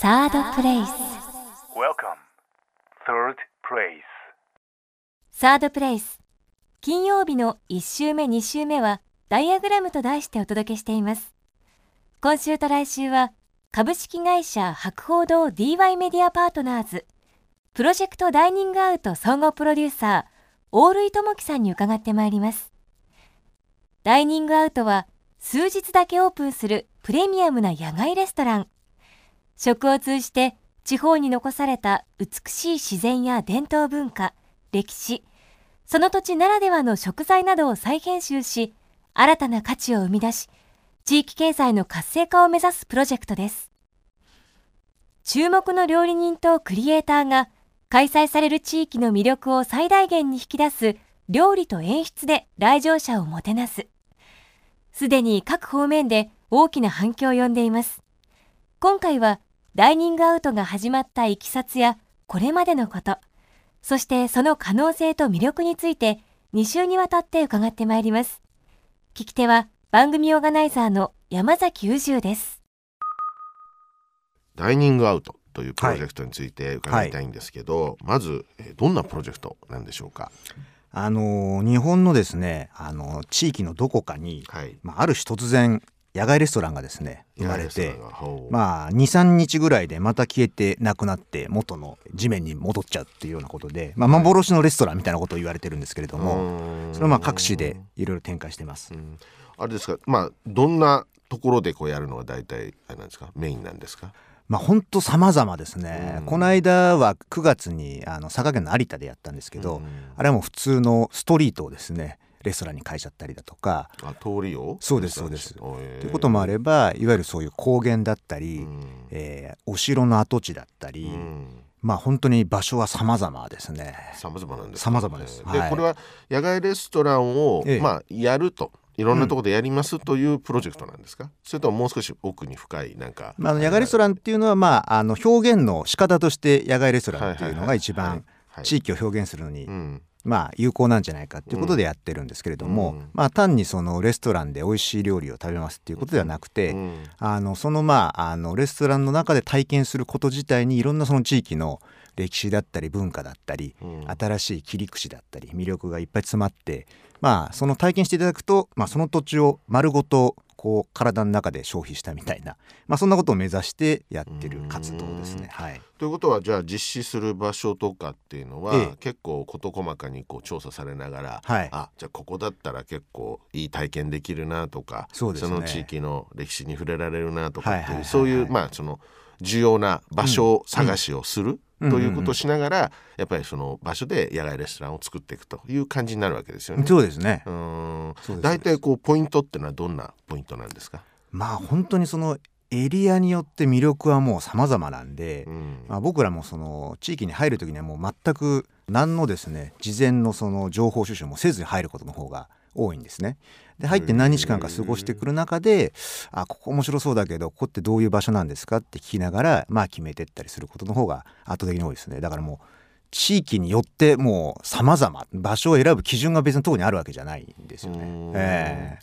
サードプレイス Welcome. Third place. サードプレイス金曜日の1週目2週目はダイアグラムと題してお届けしています。今週と来週は株式会社博報堂 DY メディアパートナーズプロジェクトダイニングアウト総合プロデューサー大類智樹さんに伺ってまいります。ダイニングアウトは数日だけオープンするプレミアムな野外レストラン食を通じて地方に残された美しい自然や伝統文化歴史その土地ならではの食材などを再編集し新たな価値を生み出し地域経済の活性化を目指すプロジェクトです。注目の料理人とクリエイターが開催される地域の魅力を最大限に引き出す料理と演出で来場者をもてなす。すでに各方面で大きな反響を呼んでいます。今回はダイニングアウトが始まったいきさつやこれまでのことそしてその可能性と魅力について2週にわたって伺ってまいります聞き手は番組オーガナイザーの山崎宇宙ですダイニングアウトというプロジェクトについて伺いたいんですけど、まずえーどんなプロジェクトなんでしょうか？あの日本のですねあの地域のどこかに、はい。まあ、ある日突然野外レストランがですね生まれてままあ23日ぐらいでまた消えてなくなって元の地面に戻っちゃうっていうようなことで、まあ、幻のレストランみたいなことを言われてるんですけれどもそれはまあ各地でいろいろ展開してますう。んあれですか。まあどんなところでこうやるのが大体あれなんですか？メインなんですか？まあ本当様々ですね、うんこの間は9月にあの佐賀県の有田でやったんですけど、うんあれはもう普通のストリートをですねレストランに変えちゃったりだとか。あ通りを？そうですそうです。ということもあればいわゆるそういう高原だったり、うん。えーお城の跡地だったり、うん。まあ本当に場所は様々ですね。様々なんです様々です。はい。でこれは野外レストランを、ええ。まあやるといろんなところでやりますというプロジェクトなんですか、それとももう少し奥に深いなんか、まあ、野外レストランっていうのは、まあ、あの表現の仕方として野外レストランっていうのが一番はい。地域を表現するのに、うんまあ、有効なんじゃないかっていうことでやってるんですけれども、うん。まあ、単にそのレストランで美味しい料理を食べますっていうことではなくて、うん。あのそのまああのレストランの中で体験すること自体にいろんなその地域の歴史だったり文化だったり、うん。新しい切り口だったり魅力がいっぱい詰まってまあその体験していただくと、まあ、その土地を丸ごとこう体の中で消費したみたいな、まあ、そんなことを目指してやってる活動ですね。はい、ということはじゃあ実施する場所とかっていうのは、ええ。結構事細かにこう調査されながら、はい。あじゃあここだったら結構いい体験できるなとかそね。の地域の歴史に触れられるなとかっていう、そういうまあその重要な場所探しをする、うんということをしながら、やっぱりその場所で野外レストランを作っていくという感じになるわけですよね。そうですね。うーん大体こうポイントってのはどんなポイントなんですか、まあ本当にそのエリアによって魅力はもう様々なんで、うん。まあ、僕らもその地域に入る時にはもう全く何のですね事前のその情報収集もせずに入ることの方が多いんですね。で入って何日間か過ごしてくる中であここ面白そうだけどここってどういう場所なんですかって聞きながらまあ決めてったりすることの方が圧倒的に多いですね。だからもう地域によってもう様々場所を選ぶ基準が別に特にあるわけじゃないんですよね。え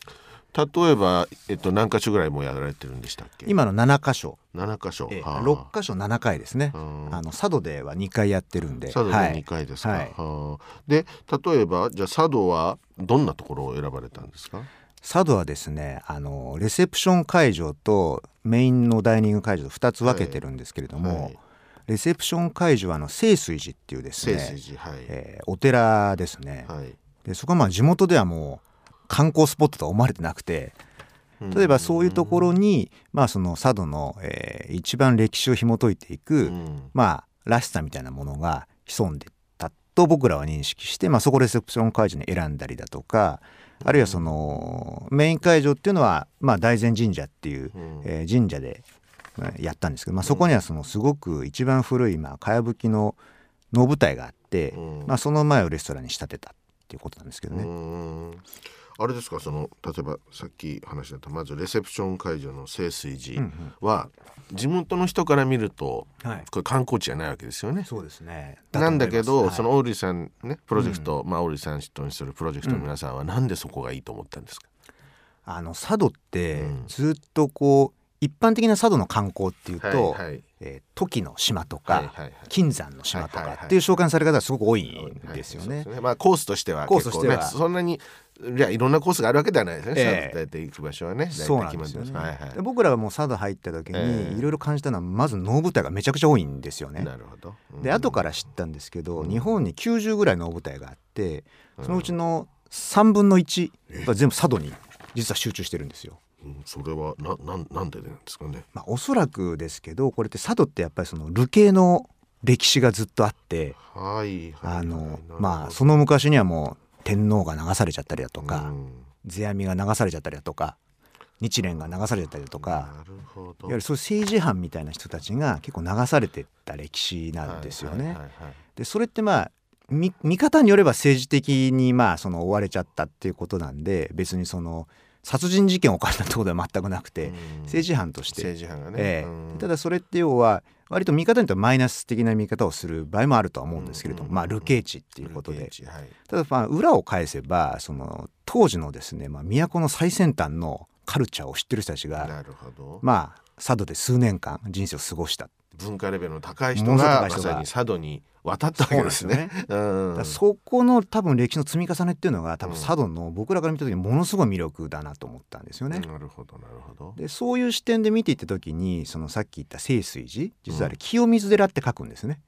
例えば、えっと、何箇所ぐらいもうやられてるんでしたっけ？え今の7箇所、7箇所、ええ。はあ。6箇所7回ですね。うん。あの佐渡では2回やってるんで。佐渡ではい。2回ですか、はい。はあ。で例えばじゃあ佐渡はどんなところを選ばれたんですか？佐渡はですねあのレセプション会場とメインのダイニング会場と2つ分けてるんですけれども、はい。レセプション会場はあの清水寺っていうです清ね水寺はい、えーお寺ですね、はい。でそこはまあ地元ではもう観光スポットとは思われてなくて例えばそういうところに、まあ、その佐渡の、えー一番歴史を紐解いていく、うん。まあらしさみたいなものが潜んでたと僕らは認識して、まあ、そこレセプション会場に選んだりだとかあるいはそのメイン会場っていうのは、まあ、大善神社っていう、うん。えー神社でまあやったんですけど、まあ、そこにはそのすごく一番古い、まあ、かやぶきの能舞台があって、うん。まあ、その前をレストランに仕立てたっていうことなんですけどうね。んあれですかその例えばさっき話だったまずレセプション会場の清水寺は、地元の人から見るとはい。これ観光地じゃないわけですよね。そうですね。なんだけど、と思い。そのオーリーさんねプロジェクト、まあオーリーさんとにするプロジェクトの皆さんは、なんでそこがいいと思ったんですか、あの佐渡ってうん。ずっとこう一般的な佐渡の観光っていうと、はいはいえートキの島とか、はいはいはい金山の島とかっていう紹介のされ方がすごく多いんですよね。まあコースとしてはコースとしてはそんなにいやいろんなコースがあるわけではないですね。ええ大体行く場所はね。そうなんですよね、はいはいで僕らがもう佐渡入った時ええにいろいろ感じたのはまず能舞台がめちゃくちゃ多いんですよね。なるほど。うんで後から知ったんですけど、うん日本に90ぐらい能舞台があってそのうちの3分の1が全部佐渡に実は集中してるんですよ。うんそれはななんなんでなんですかね？まあ、おそらくですけどこれって佐渡ってやっぱりその流刑の歴史がずっとあってはいはい。あのまあその昔にはもう天皇が流されちゃったりだとかうん世阿弥が流されちゃったりだとか日蓮が流されちゃったりだとか。いわゆるそういう政治犯みたいな人たちが結構流されてった歴史なんですよね。でそれってまあ見見方によれば政治的にまあその追われちゃったっていうことなんで別にその殺人事件を起こしたってことは全くなくて、うん。政治犯として。政治犯がね。ええ。うん。ただそれって要は割と見方によってはマイナス的な見方をする場合もあるとは思うんですけれども、うん。まあ流刑地っていうことで。はい。ただまあ裏を返せばその当時のですね、まあ、都の最先端のカルチャーを知ってる人たちがなるほど。まあ佐渡で数年間人生を過ごした。文化レベルの高い人がまさに佐渡に渡ったわけですね。うんだからそこの多分歴史の積み重ねっていうのが多分うん佐渡の僕らから見た時にものすごい魅力だなと思ったんですよね。なるほどなるほど。でそういう視点で見ていった時にそのさっき言った清水寺実はあれ清水寺って書くんですね。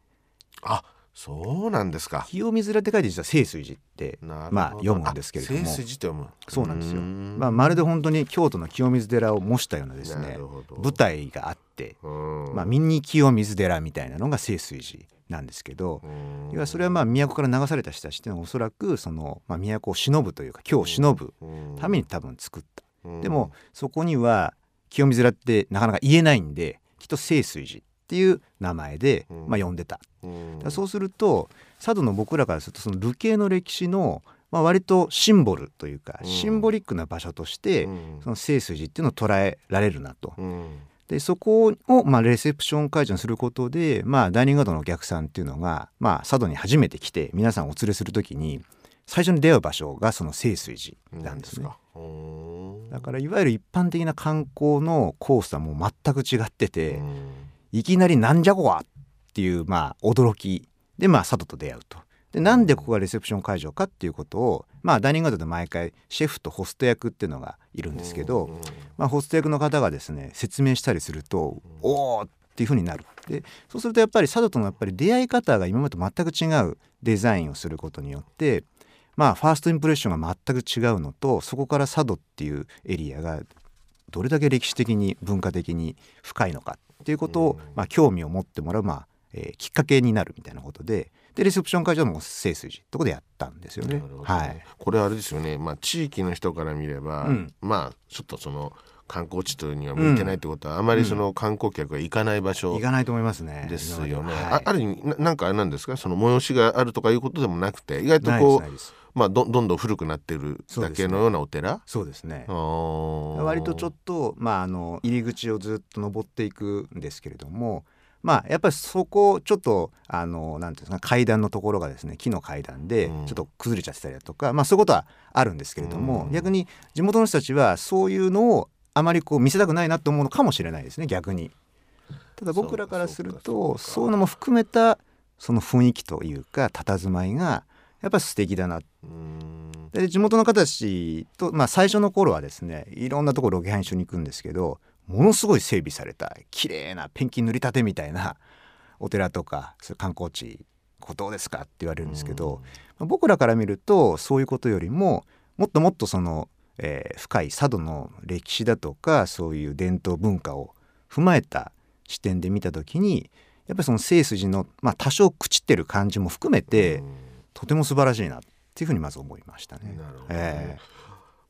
あそうなんですか。清水寺って書いて実は清水寺ってまあ読むんですけれどもあ清水寺って読む。そうなんですよ。んまあ、まるで本当に京都の清水寺を模したようなですなね舞台があって、うんまあ、ミニ清水寺みたいなのが清水寺なんですけど、うん。要はそれはまあ都から流された人たちっていうのはおそらくその、まあ、都を忍ぶというか京を忍ぶうん。ために多分作った。うん。でもそこには清水寺ってなかなか言えないんできっと清水寺っていう名前で、うん。まあ、呼んでた。そうすると佐渡の僕らからするとその流刑の歴史の、まあ、割とシンボルというか、うん。シンボリックな場所として、うん。その清水寺っていうのを捉えられるなと。うんでそこを、まあ、レセプション会場にすることで、まあ、ダイニングガードのお客さんっていうのが、まあ、佐渡に初めて来て皆さんお連れする時に最初に出会う場所がその清水寺なんですね。だからいわゆる一般的な観光のコースとはもう全く違ってて、うんいきなり「なんじゃこわ!」っていうまあ驚きでまあ佐渡と出会うと。でなんでここがレセプション会場かっていうことをまあダイニングガードで毎回シェフとホスト役っていうのがいるんですけど、うんまあ、ホスト役の方がですね説明したりすると「おお!」っていうふうになる。でそうするとやっぱり佐渡とのやっぱり出会い方が今までと全く違うデザインをすることによってまあファーストインプレッションが全く違うのとそこから佐渡っていうエリアがどれだけ歴史的に文化的に深いのかっていうことを、まあ、興味を持ってもらう、まあえーきっかけになるみたいなことででレセプション会場も清水寺ってことでやったんですよね。はい、これあれですよね、まあ、地域の人から見れば、うん。まあちょっとその観光地とには向いてないってことは、あまりその観光客が行かない場所行かないと思いますね。ですよね。あある意味ななんかあれなんですか？その催しがあるとかいうことでもなくて意外とこうまあどどんどん古くなってるだけのようなお寺？そうですね。割割とちょっと、まあ、あの入り口をずっと登っていくんですけれども、まあ、やっぱりそこちょっとあのなんていうんですか階段のところがですね木の階段でうん。ちょっと崩れちゃってたりだとか、まあ、そういうことはあるんですけれども、うん。逆に地元の人たちはそういうのをあまりこう見せたくないなと思うのかもしれないですね逆に。ただ僕らからするとか。そういうのも含めたその雰囲気というか佇まいがやっぱ素敵だな。うん。で地元の方たちと、まあ、最初の頃はですねいろんなところロケハン一緒に行くんですけどものすごい整備された綺麗なペンキ塗りたてみたいなお寺とかそういう観光地こうどうですかって言われるんですけど、まあ僕らから見るとそういうことよりももっともっとその、えー深い佐渡の歴史だとかそういう伝統文化を踏まえた視点で見た時にやっぱりその清筋の、まあ、多少朽ちってる感じも含めて、うん。とても素晴らしいなっていうふうにまず思いましたね。なるほどね。え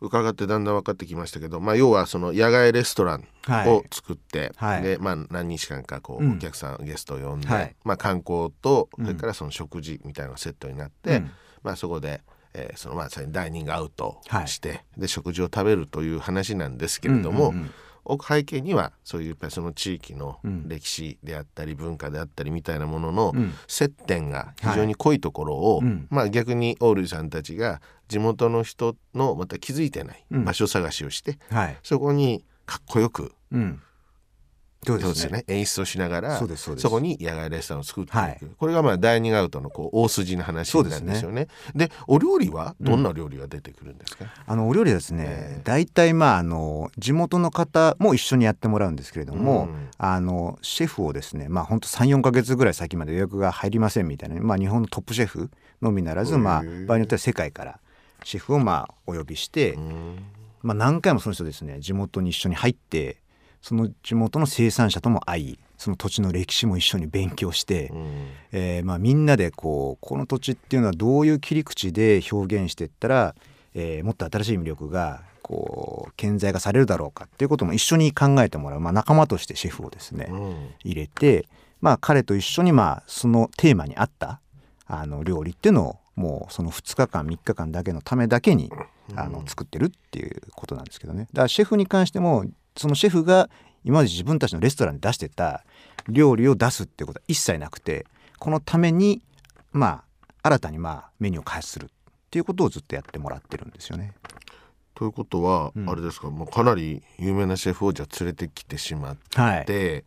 伺ってだんだん分かってきましたけど、まあ、要はその野外レストランを作って、はい。でまあ、何日間かこう、うん。お客さんゲストを呼んで、はい。まあ、観光とうん。それからその食事みたいなのがセットになって、うん。まあ、そこで、えーそのまあダイニングアウトはい。して、で食事を食べるという話なんですけれども、うんうんうん。奥背景にはそういうやっぱりその地域のうん。歴史であったり文化であったりみたいなもののうん。接点が非常に濃いところを、まあ、逆にオールイさんたちが地元の人のまた気づいてないうん。場所探しをして、はい、そこにかっこよくうんそうですね。演出をしながらそこに野外レストランを作っていく、はい。これがまあダイニングアウトのこう大筋の話なんですよね。でお料理はどんな料理が出てくるんですか、あのお料理はですね、ええ。大体まああの地元の方も一緒にやってもらうんですけれども、うん。あのシェフをですねまあ本当34か月ぐらい先まで予約が入りませんみたいな、まあ、日本のトップシェフのみならず、まあ、場合によっては世界からシェフをまあお呼びして、うん。まあ、何回もその人ですね地元に一緒に入ってその地元の生産者とも会いその土地の歴史も一緒に勉強して、うん。えーまあ、みんなでこうこの土地っていうのはどういう切り口で表現していったら、えーもっと新しい魅力がこう顕在化されるだろうかっていうことも一緒に考えてもらう、まあ、仲間としてシェフをですね、うん。入れて、まあ、彼と一緒にまあそのテーマに合ったあの料理っていうのをもうその2日間3日間だけのためだけにあの作ってるっていうことなんですけどね。だからシェフに関してもそのシェフが今まで自分たちのレストランで出してた料理を出すっていうことは一切なくてこのためにまあ新たにまあメニューを開発するっていうことをずっとやってもらってるんですよね。ということは、うん。あれですかもうかなり有名なシェフをじゃあ連れてきてしまっはい、て、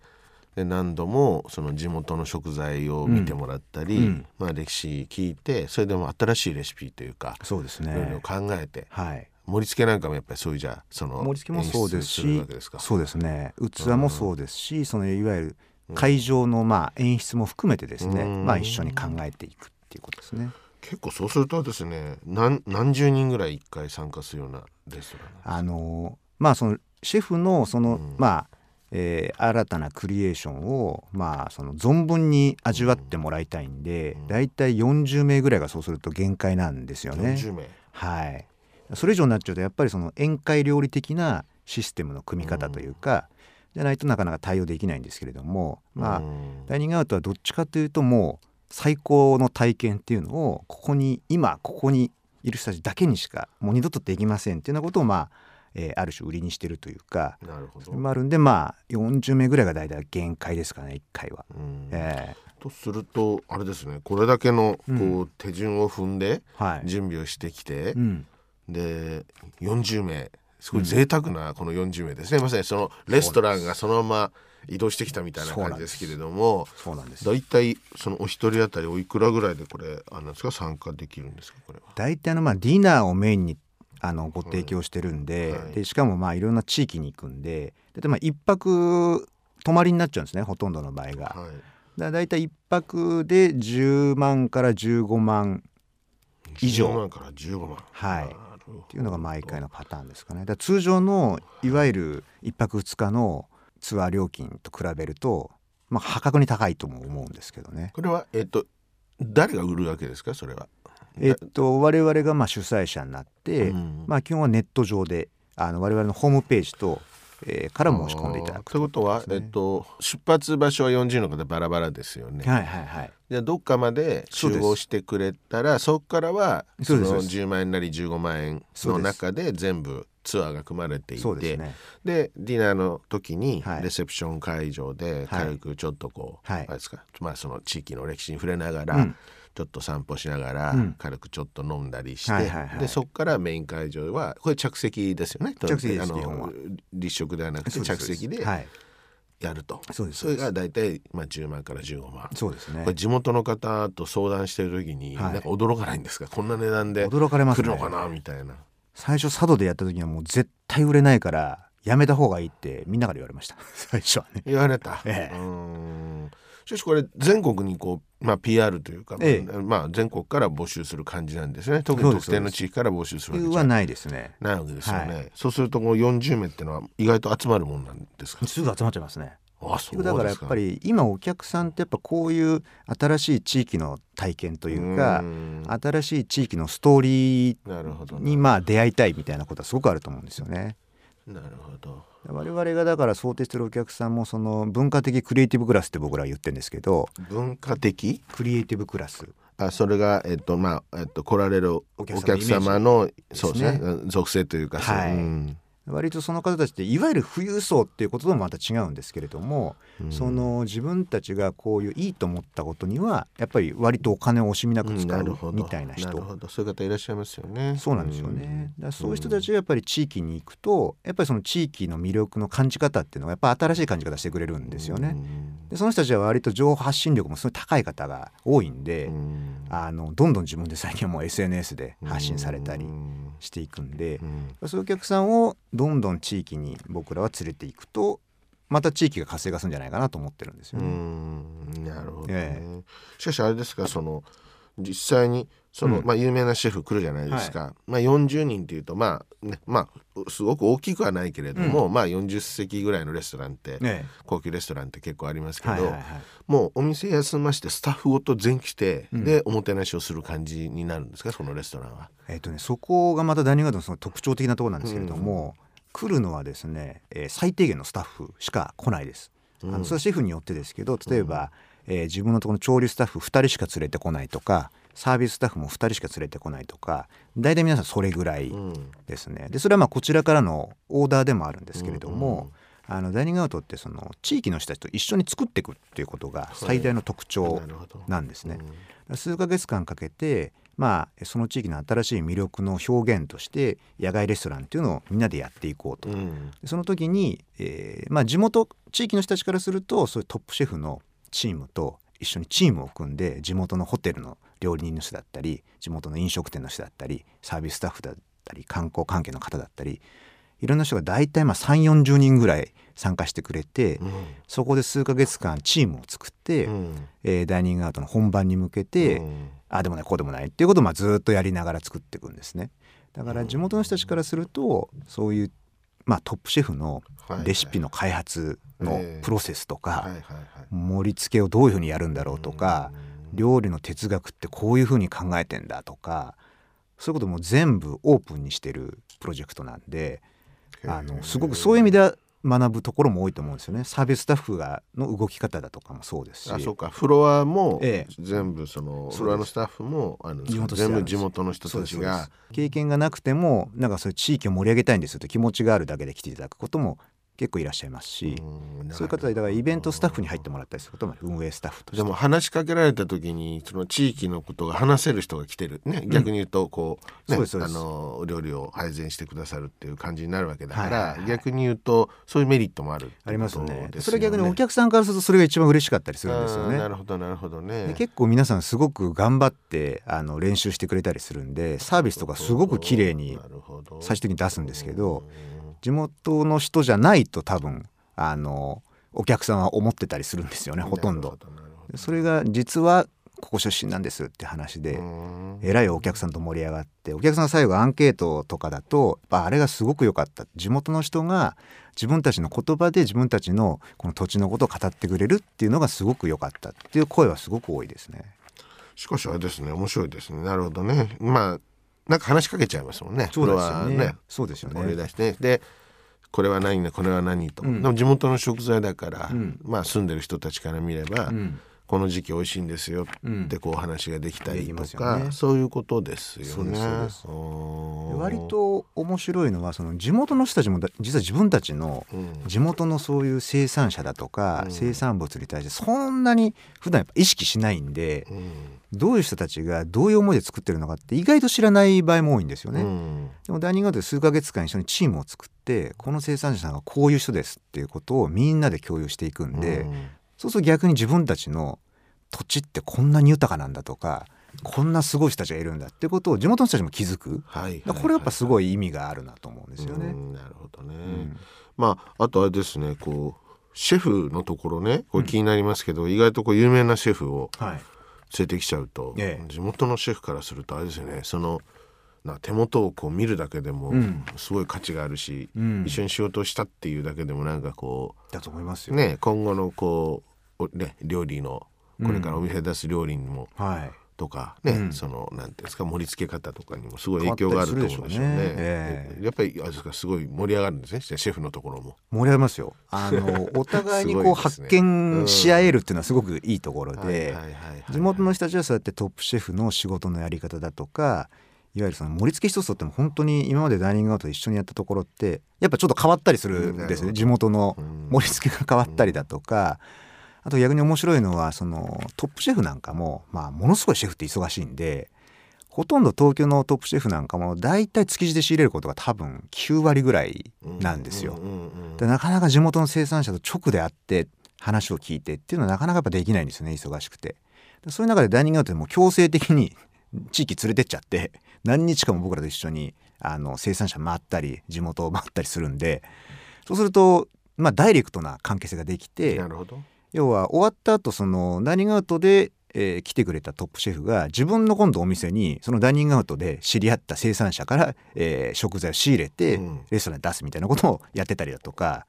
で何度もその地元の食材を見てもらったり、うん。うんまあ、歴史聞いてそれでも新しいレシピというかそうですいろいろね。考えてはい、盛り付けなんかもやっぱりそういうじゃあその盛り付けもそうですしそうですね。器もそうですし、そのいわゆる会場のまあ演出も含めてですね、うん。まあ、一緒に考えていくっていうことですね。結構そうするとですね何何十人ぐらい一回参加するようなレストランあのまあそのシェフのその、うん。まあ、えー新たなクリエーションをまあその存分に味わってもらいたいんで、うん。だいたい40名ぐらいがそうすると限界なんですよね。40名。はい。それ以上になっちゃうとやっぱりその宴会料理的なシステムの組み方というか、じゃないとなかなか対応できないんですけれども、まあ、うん。ダイニングアウトはどっちかというともう最高の体験っていうのをここに今ここにいる人たちだけにしかもう二度とできませんっていうようなことをまあ、えーある種売りにしてるというかなるほど、それもあるんでまあ40名ぐらいが大体限界ですかね1回は。うん。えとするとあれですねこれだけのこう、うん。手順を踏んでーはい、準備をしてきてう、ん、で40名すごい贅沢なこの40名ですね、まさにそのレストランがそのまま移動してきたみたいな感じですけれどもそうなんです。だいたいそのお一人当たりおいくらぐらいでこれあなんですか？参加できるんですか？これは。大体あのまあディナーをメインにあのご提供してるんで,、はい。でしかもまあいろんな地域に行くんででまあ一泊泊まりになっちゃうんですねほとんどの場合が。はい。ら大体一泊で10万から15万以上。10万から15万。はいっていうのが毎回のパターンですかね。だ通常のいわゆる一泊二日のツアー料金と比べると、まあ、破格に高いとも思うんですけどね。これはえっと誰が売るわけですか？それは。えっと我々がまあ主催者になって、うんまあ、基本はネット上であの我々のホームページと、えーから申し込んでいただくということは、えっと、出発場所は40の方バラバラですよね。はいはいはい。じゃあどっかまで集合してくれたらそこからはそうのそですそうです。10万円なり15万円の中で全部ツアーが組まれていてですね。でディナーの時にはい。レセプション会場で軽くちょっとこう、はい。あれですかまあその地域の歴史に触れながら、うん。ちょっと散歩しながら、うん。軽くちょっと飲んだりして、はいはいはい。でそこからメイン会場はこれ着席ですよね。着席あの立食ではなくて着席ではい。やると、そうですそれが大体、まあ、10万から15万。そうですねこれ。地元の方と相談してる時に、はいなんか驚かないんですか？こんな値段で驚かれますね来るのかな？みたいな。最初佐渡でやった時にはもう絶対売れないからやめた方がいいってみんなから言われました。最初はね。言われた。ええうーんしかしこれ全国にこう、まあ、PR というか、えまあ、全国から募集する感じなんですね。特に特定の地域から募集するわけじないですね。ないわけですよね、はい。そうするとこの40名っていうのは意外と集まるもんなんですか？すぐ集まっちゃいますね。あそうだからやっぱり今お客さんってやっぱこういう新しい地域の体験というかん。新しい地域のストーリーにまあ出会いたいみたいなことはすごくあると思うんですよね。なるほど。我々がだから想定してるお客さんもその文化的クリエイティブクラスって僕らは言ってるんですけど文化的？クリエイティブクラス。あそれが、えっとまあえっと、来られるおお客客様のねそうですね。うん属性というかそう。はい。うん割とその方たちっていわゆる富裕層っていうことともまた違うんですけれども、うん。その自分たちがこういういいと思ったことにはやっぱり割とお金を惜しみなくうん使うみたいな人、なるほど。そういう方いらっしゃいますよね。そうなんですよね、だからそういう人たちがやっぱり地域に行くとやっぱりその地域の魅力の感じ方っていうのがやっぱ新しい感じ方してくれるんですよね。でその人たちは割と情報発信力もすごい高い方が多いんで、うん。あのどんどん自分で最近はもう SNS で発信されたりうんしていくんでう、ん。そういうお客さんをどんどん地域に僕らは連れていくとまた地域が活性化するんじゃないかなと思ってるんですようね。ん。なるほどね、え。しかしあれですかその実際にその、うん。まあ、有名なシェフ来るじゃないですか、まあ、40人っていうとまあねまあすごく大きくはないけれども、まあ40席ぐらいのレストランって、え高級レストランって結構ありますけど、はいはいはい。もうお店休ましてスタッフごと全来て、うん。でおもてなしをする感じになるんですかそのレストランは？えっとね、そこがまたダイニングガードのその特徴的なところなんですけれども、来るのはですね、えー最低限のスタッフしか来ないです。あうん。のそれはシェフによってですけど例えば、えー自分のところの調理スタッフ2人しか連れてこないとかサービススタッフも2人しか連れてこないとか大体皆さんそれぐらいうんですね。でそれはまあこちらからのオーダーでもあるんですけれども、あのダイニングアウトってその地域の人たちと一緒に作っていくっていうことが最大の特徴なんですね。数ヶ月間かけて、まあ、その地域の新しい魅力の表現として野外レストランっていうのをみんなでやっていこうと。うんうんその時に、えーまあ、地元地域の人たちからするとそういうトップシェフのチームと一緒にチームを組んで地元のホテルの料理人の人だったり地元の飲食店の人だったりサービススタッフだったり観光関係の方だったりいろんな人が大体まあ3 4 0人ぐらい参加してくれて、そこで数ヶ月間チームを作って、うん。えーダイニングアウトの本番に向けて、うん。ああでもないこうでもないっていうことをまあずっとやりながら作っていくんですね。だから地元の人たちからするとそういう、まあ、トップシェフのはいレシピの開発のええ。プロセスとか、盛り付けをどういうふうにやるんだろうとか、料理の哲学ってこういうふうに考えてんだとかそういうことも全部オープンにしてるプロジェクトなんであのすごくそういう意味では学ぶところも多いと思うんですよね。サービススタッフがの動き方だとかもそうですし。あそうか。フロアもええ。全部そのすフロアのスタッフもあの地元全部地元の人たちが。経験がなくてもなんかそういう地域を盛り上げたいんですよと気持ちがあるだけで来ていただくことも結構いらっしゃいますし、うんそういう方でだからイベントスタッフに入ってもらったりすることもある。運営スタッフとして。でも話しかけられた時にその地域のことが話せる人が来てる。ね。逆に言うとこう,、ねそうですそうです。あのお料理を配膳してくださるっていう感じになるわけだから、はいはいはい。逆に言うとそういうメリットもあるってことありますね。それ逆にお客さんからするとそれが一番嬉しかったりするんですよね。なるほどなるほどね。で結構皆さんすごく頑張ってあの練習してくれたりするんでサービスとかすごく綺麗に最終的に出すんですけど地元の人じゃないと多分あのお客さんは思ってたりするんですよねほとんど。それが実はここ出身なんですって話で、うん。えらいお客さんと盛り上がってお客さんが最後アンケートとかだとあれがすごく良かった。地元の人が自分たちの言葉で自分たちのこの土地のことを語ってくれるっていうのがすごく良かったっていう声はすごく多いですね。しかしあれですね面白いですね。なるほどね。まあなんか話しかけちゃいますもんね。そうですよね。そうですよね。出して。でこれは何ねこれは何と、うん。でも地元の食材だから、うん。まあ住んでる人たちから見れば、うんこの時期美味しいんですようん。ってこう話ができたりとますよか、ね。そういうことですよね。割と面白いのはその地元の人たちもだ実は自分たちのうん。地元のそういう生産者だとか、うん。生産物に対してそんなに普段やっぱ意識しないんで、うん。どういう人たちがどういう思いで作ってるのかって意外と知らない場合も多いんですよね。うん。でもダイニングアウトで数ヶ月間一緒にチームを作ってこの生産者さんがこういう人ですっていうことをみんなで共有していくんで、うんそうすると逆に自分たちの土地ってこんなに豊かなんだとかこんなすごい人たちがいるんだってことを地元の人たちも気づく。はいだからこれやっぱすいごい意味があるなと思うんですよね。うんなるほどね。うんまああとあれですねこうシェフのところねこれ気になりますけど、意外とこう有名なシェフをはい、連れてきちゃうと、ええ地元のシェフからするとあれですよねそのな手元をこう見るだけでもうんすごい価値があるし、うん一緒に仕事をしたっていうだけでもなんかこだと思いますうよ。ね今後のこう、おね、料理のこれからお店で出す料理にも、はい。とかね、うん。そのなんていうんですか盛り付け方とかにもすごい影響があると思うんですよね。ね。ええ。やっぱりあれですかすごい盛り上がるんですねシェフのところも。盛り上がりますよ。あのお互いにこう発見し合えるっていうのはすごくいいところで、地元の人たちはそうやってトップシェフの仕事のやり方だとかいわゆるその盛り付け一つとっても本当に今までダイニングアウトで一緒にやったところってやっぱちょっと変わったりするんですうん。ね地元のうん。盛り付けが変わったりだとかあと逆に面白いのはそのトップシェフなんかもまあものすごいシェフって忙しいんでほとんど東京のトップシェフなんかも大体築地で仕入れることが多分9割ぐらいなんですよ。なかなか地元の生産者と直で会って話を聞いてっていうのはなかなかやっぱできないんですよね忙しくて。でそういう中でダイニングアウトでもう強制的に地域連れてっちゃって何日間も僕らと一緒にあの生産者回ったり地元を回ったりするんでそうするとまあダイレクトな関係性ができてなるほど要は終わった後そのダイニングアウトで、えー来てくれたトップシェフが自分の今度お店にそのダイニングアウトで知り合った生産者から、えー食材を仕入れてうん。レストランに出すみたいなことをやってたりだとか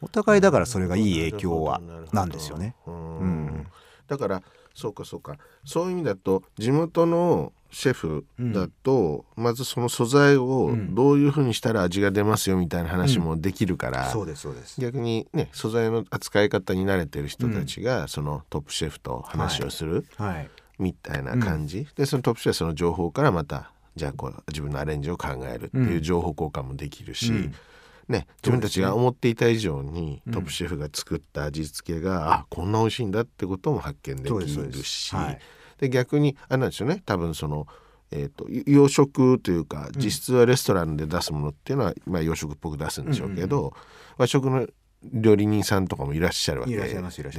お互いだからそれがいい影響はなんですよね。うん。うん。だからそうかそうか。そういう意味だと地元のシェフだと、まずその素材をうん。どういうふうにしたら味が出ますよみたいな話もできるから、そうですそうです。逆にね素材の扱い方に慣れてる人たちが、そのトップシェフと話をするはい。みたいな感じ、でそのトップシェフはその情報からまたじゃあこう自分のアレンジを考えるっていう情報交換もできるし、うん。ね、自分たちが思っていた以上にうん。トップシェフが作った味付けが、あこんな美味しいんだってことも発見できるしはいで逆にあれなんですよね。多分その、えー、とよ洋食というか実質はレストランで出すものっていうのは、まあ、洋食っぽく出すんでしょうけど、和食の料理人さんとかもいらっしゃるわけで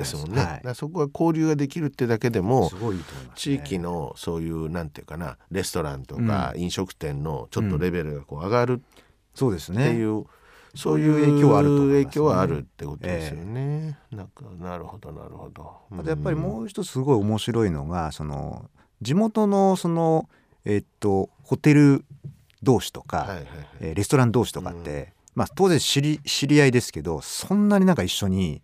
すもんね。はい。そこは交流ができるってだけでもすごいいいと思います、地域のそういうなんていうかなレストランとか飲食店のちょっとレベルがこう上がるそうですね。っていう、そういう影響はあるとね影響はあるってことですよね。なんかなるほどなるほど。あとやっぱりもう一つすごい面白いのがその地元のそのえっとホテル同士とか、はいはいはい。えーレストラン同士とかって、まあ当然知り知り合いですけどそんなになんか一緒に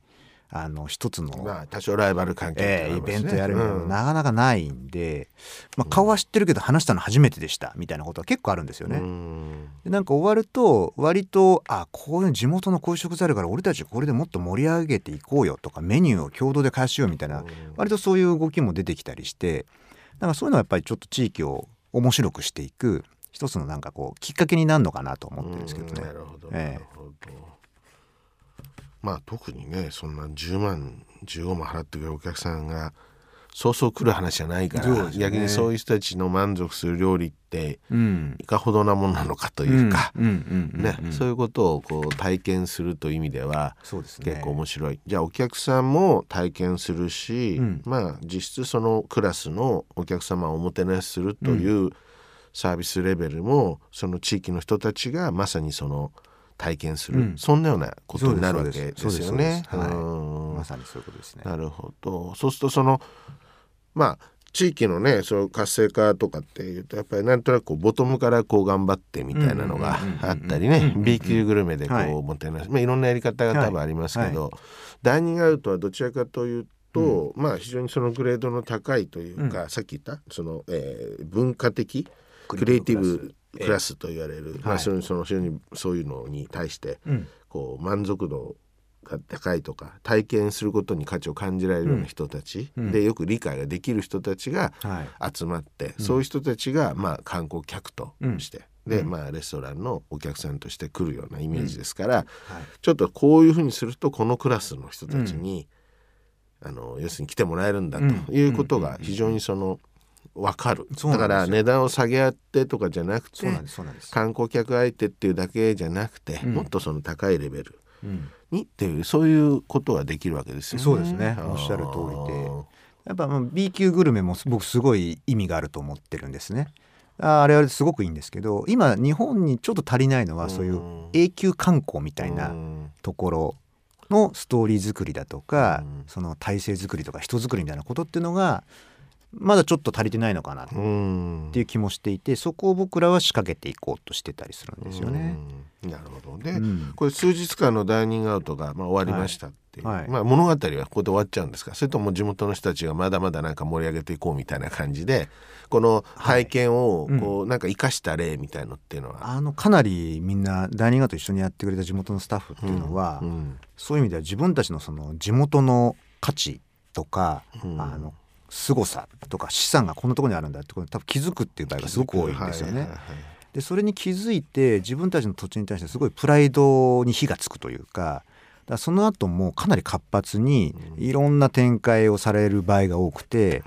あの一つの、まあ多少ライバル関係ってえーイベントやるみたいなのうん。なかなかないんで、まあ、顔は知ってるけど話したの初めてでしたみたいなことは結構あるんですよね。うん。でなんか終わると割とあこういう地元のこういう食材あるから俺たちこれでもっと盛り上げていこうよとかメニューを共同で開発しようみたいな割とそういう動きも出てきたりしてなんかそういうのはやっぱりちょっと地域を面白くしていく一つのなんかこうきっかけになるのかなと思ってるんですけどね。うん。なるほど、ええ。なるほど。まあ特にねそんな10万15万払ってくれるお客さんがそうそう来る話じゃないから、ね。逆にそういう人たちの満足する料理ってうん。いかほどなものなのかというか、そういうことをこう体験するという意味ではそうですね。結構面白い、じゃあお客さんも体験するし、うん。まあ実質そのクラスのお客様をおもてなしするというサービスレベルもその地域の人たちがまさにその体験する、うん。そんなようなことになるわけですすよね。まさにそういうことですね。なるほど。そうするとそのまあ地域のねその活性化とかっていうとやっぱりなんとなくこうボトムからこう頑張ってみたいなのがあったりね。B 級グルメでこはい。うもてなし、まあ、いろんなやり方が多分ありますけど、ダイニングアウトはどちらかというと、まあ非常にそのグレードの高いというか、さっき言ったその、えー文化的クリエイティブクラスと言われる、まあ、はいそのその非常にそういうのに対してうん。こう満足度が高いとか体験することに価値を感じられるような人たち、うん。でよく理解ができる人たちがはい。集まって、そういう人たちがまあ観光客として、でうん。まあレストランのお客さんとして来るようなイメージですから、はい。ちょっとこういうふうにするとこのクラスの人たちに、あの要するに来てもらえるんだということが非常にその分かる、だから値段を下げ合ってとかじゃなくて。観光客相手っていうだけじゃなくて、うん。もっとその高いレベルうん。にっていうそういうことができるわけですよ。ね。そうですね。おっしゃる通りで。やっぱまあ B 級グルメも僕すごい意味があると思ってるんですね。ああれはすごくいいんですけど今日本にちょっと足りないのはそういう A 級観光みたいなうん。ところのストーリー作りだとか、うん。その体制作りとか人作りみたいなことっていうのがまだちょっと足りてないのかなっうん。ていう気もしていてそこを僕らは仕掛けていこうとしてたりするんですよね。うん。なるほど。ね、うん。これ数日間のダイニングアウトがまあ終わりましたっていう、はい。はい。まあ、物語はここで終わっちゃうんですか。それとも地元の人たちがまだまだなんか盛り上げていこうみたいな感じでこの体験をはいこうなんか生かした例みたいのっていうのは、あのかなりみんなダイニングアウト一緒にやってくれた地元のスタッフっていうのは、うん。そういう意味では自分たちのその地元の価値とか、うん。あの凄さとか資産がこんなところにあるんだってことに多分気づくっていう場合がすごく多いんですよね。でそれに気づいて自分たちの土地に対してすごいプライドに火がつくというかだその後もかなり活発にいろんな展開をされる場合が多くて、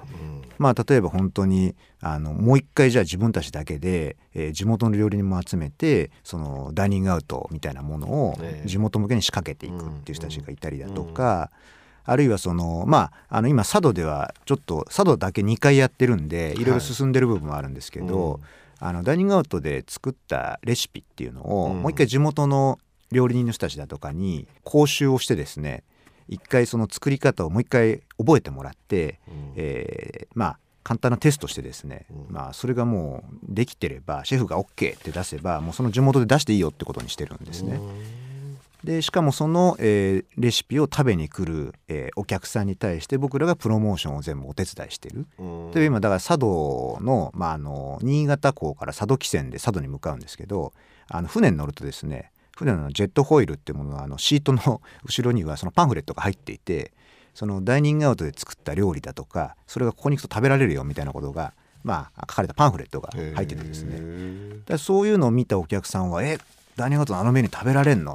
まあ例えば本当にあのもう一回じゃあ自分たちだけで、えー地元の料理人も集めてそのダイニングアウトみたいなものをええ地元向けに仕掛けていくっていう人たちがいたりだとか。あるいはそのまああの今佐渡ではちょっと佐渡だけ2回やってるんでい。ろいろ進んでる部分もあるんですけど、あのダイニングアウトで作ったレシピっていうのを、うん。もう一回地元の料理人の人たちだとかに講習をしてですね一回その作り方をもう一回覚えてもらって、うん。えーまあ簡単なテストしてですね、うん。まあそれがもうできてればシェフが OK って出せばもうその地元で出していいよってことにしてるんですね。でしかもその、えーレシピを食べに来る、えーお客さんに対して僕らがプロモーションを全部お手伝いしてる。うん。で今だから佐渡の,、まあ、あの新潟港から佐渡汽船で佐渡に向かうんですけどあの船に乗るとですね船のジェットホイールっていうものはあのシートの 後ろにはそのパンフレットが入っていてそのダイニングアウトで作った料理だとかそれがここに行くと食べられるよみたいなことが、まあ、書かれたパンフレットが入っててですね。だそういうのを見たお客さんは「えダイニングアウトのあのメニュー食べられんの?」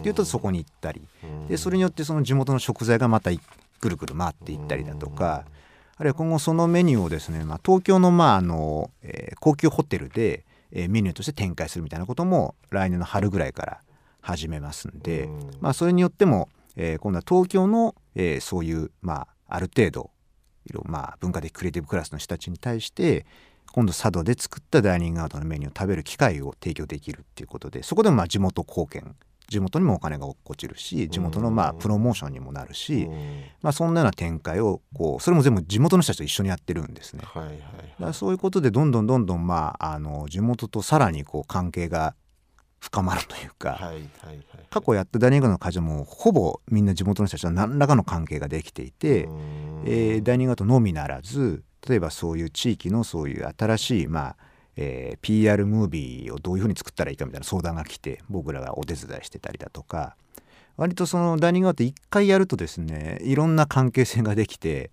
っていうとそこに行ったり。でそれによってその地元の食材がまたいぐるぐる回っていったりだとか。あるいは今後そのメニューをですね、まあ、東京の,、まああのえー高級ホテルで、えーメニューとして展開するみたいなことも来年の春ぐらいから始めますんで、うん。まあ、それによっても、えー今度は東京の、えーそういう、まあ、ある程度いろまあ、文化的クリエイティブクラスの人たちに対して今度佐渡で作ったダイニングアウトのメニューを食べる機会を提供できるっていうことでそこでもまあ地元貢献地元にもお金が落ちるし地元のまあプロモーションにもなるし、まあ、そんなような展開をこうそれも全部地元の人たちと一緒にやってるんですね。はいはいだからそういうことでどんどんどんどん、まあ、あの地元とさらにこう関係が深まるというか、過去やったダイニングの会社もほぼみんな地元の人たちと何らかの関係ができていて、えーダイニングアウトのみならず例えばそういう地域のそういう新しい、まあえー PR ムービーをどういうふうに作ったらいいかみたいな相談が来て僕らがお手伝いしてたりだとか割とそのダイニングアウト一回やるとですねいろんな関係性ができて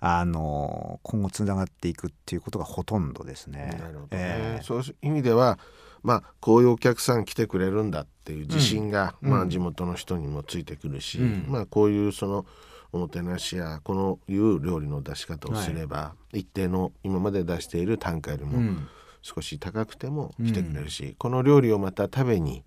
あの今後つながっていくっていうことがほとんどですね。なるほどね、えー。そういう意味ではまあこういうお客さん来てくれるんだっていう自信が、うん。うんまあ地元の人にもついてくるし、うん。まあこういうそのおもてなしやこのいう料理の出し方をすれば、一定の今まで出している単価よりもうん。少し高くても来てくれるし、この料理をまた食べに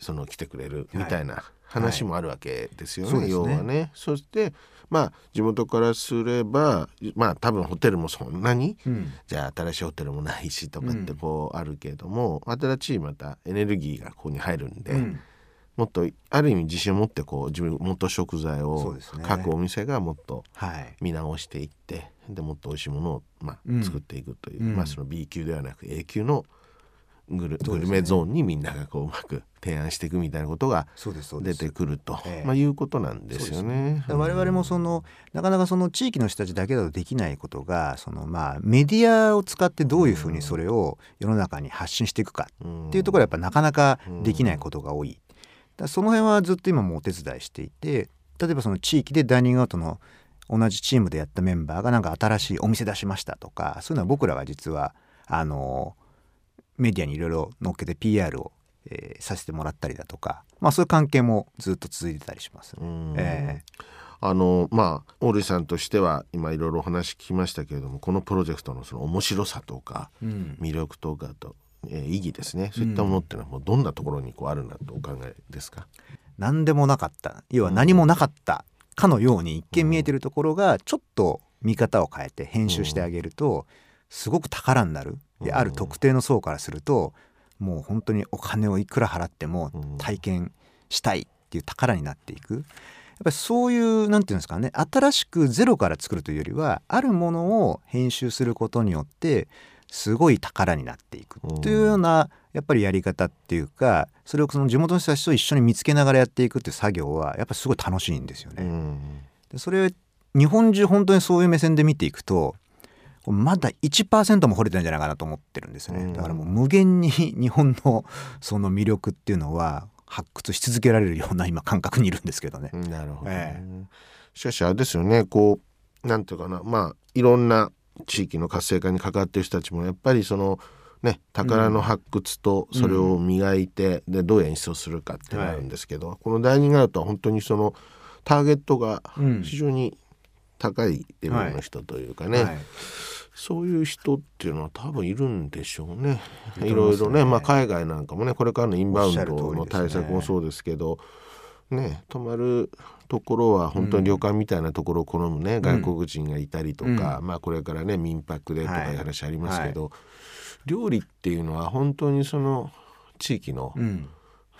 その来てくれるみたいな話もあるわけですよね、そうですね。要はね。そしてまあ地元からすればまあ多分ホテルもそんなにうん。じゃあ新しいホテルもないしとかってうん。こうあるけども、新しいまたエネルギーがここに入るんで、うん。もっとある意味自信を持ってこう自分元食材を各お店がもっとはい。見直していってでもっと美味しいものを、まあうん。作っていくという、うん。まあその B 級ではなく A 級のグル,、グルメゾーンにみんながこううまく提案していくみたいなことが出てくると、ええ。まあ、いうことなんですよね。だから我々もそのなかなかその地域の人たちだけだとできないことがそのまあメディアを使ってどういうふうにそれを世の中に発信していくかうんっていうところはやっぱなかなかできないことが多い。だその辺はずっと今もお手伝いしていて例えばその地域でダイニングアウトの同じチームでやったメンバーがなんか新しいお店出しましたとかそういうのは僕らが実はあのメディアにいろいろ載っけて PR を、えーさせてもらったりだとか、まあ、そういう関係もずっと続いてたりします。うん。えあのまあオーさんとしては今いろいろお話聞きましたけれどもこのプロジェクトのその面白さとかうん。魅力とかと、えー意義ですね。そういったものっていうのはもうどんなところにこうあるんだとお考えですか、何でもなかった。要は何もなかったかのように一見見えてるところがちょっと見方を変えて編集してあげるとすごく宝になる。でうん。ある特定の層からするともう本当にお金をいくら払ってもうん。体験したいっていう宝になっていく。やっぱりそういうなんていうんですかね新しくゼロから作るというよりはあるものを編集することによってすごい宝になっていく。というようなやっぱりやり方っていうかそれをその地元の人たちと一緒に見つけながらやっていくっていう作業はやっぱりすごい楽しいんですよね。うん。でそれ日本中本当にそういう目線で見ていくとまだ1%も掘れてないんじゃないかなと思ってるんですね、うん。だからもう無限に 日本のその魅力っていうのは発掘し続けられるような今感覚にいるんですけどね。なるほど、ね。えしかしあれですよね。こうなんていうかな。まあいろんな地域の活性化に関わってる人たちもやっぱりそのね宝の発掘とそれを磨いて、でどう演出をするかってなるんですけど、このダイニングアウトは本当にそのターゲットがうん。非常に高いレベルの人というかね、はい。そういう人っていうのは多分いるんでしょうね。いね。いろいろね、まあ、海外なんかもねこれからのインバウンドの対策もそうですけどね泊まるところは本当に旅館みたいなところを好むね、外国人がいたりとか、まあこれからね民泊でとかい。う話ありますけど、料理っていうのは本当にその地域のうん。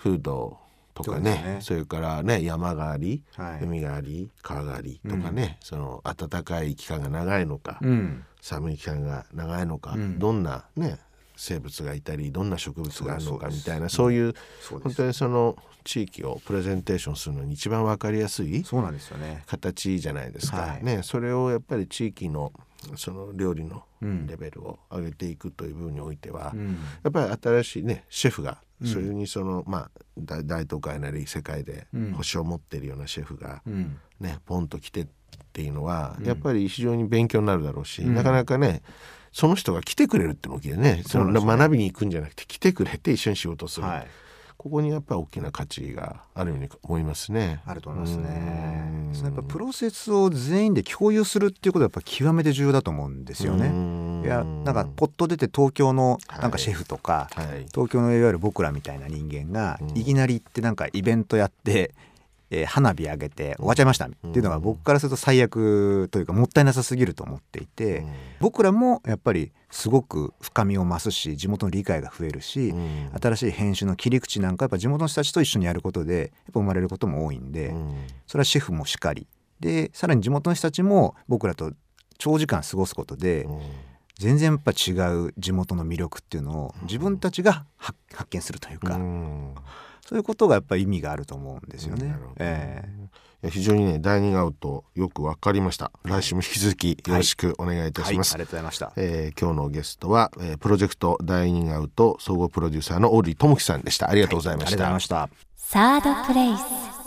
風土とかね,、ね。それからね山があり、はい。海があり川がありとかね、その暖かい期間が長いのか、うん。寒い期間が長いのか、うん。どんなね生物がいたりどんな植物があるのかみたいなそういう本当にその地域をプレゼンテーションするのに一番わかりやすいそうなんですよね。形じゃないですか、はい。ねそれをやっぱり地域のその料理のうん。レベルを上げていくという部分においては、うん。やっぱり新しいねシェフがうんそれにその、まあ大大都会なり世界でうん。星を持ってるようなシェフがうん。ねポンと来てっていうのは、うん。やっぱり非常に勉強になるだろうし、うん。なかなかねその人が来てくれるってのも大きいよね。その学びに行くんじゃなくて来てくれて一緒に仕事をする、はい。ここにやっぱり大きな価値があるように思いますね。あると思いますねうんそのやっぱプロセスを全員で共有するっていうことはやっぱ極めて重要だと思うんですよね。うん。いやなんかポッと出て東京のはい。なんかシェフとか、はい。東京のいわゆる僕らみたいな人間がうん。いきなり行ってなんかイベントやって、えー花火上げて終わっちゃいました。っていうのが僕からすると最悪というかもったいなさすぎると思っていて、うん。僕らもやっぱりすごく深みを増すし地元の理解が増えるし、うん。新しい編集の切り口なんかやっぱ地元の人たちと一緒にやることでやっぱ生まれることも多いんで、うん。それはシェフもしかり。でさらに地元の人たちも僕らと長時間過ごすことで、うん。全然やっぱ違う地元の魅力っていうのを自分たちが発発見するというか、うんそういうことがやっぱり意味があると思うんですよね。えいや非常にねダイニングアウトよくわかりました。来週も引き続きよろしくお願いいたします、りがとうございました。えー今日のゲストは、えープロジェクトダイニングアウト総合プロデューサーのオーリー智樹さんでした。ありがとうございまありした、がとうございました。サードプレイス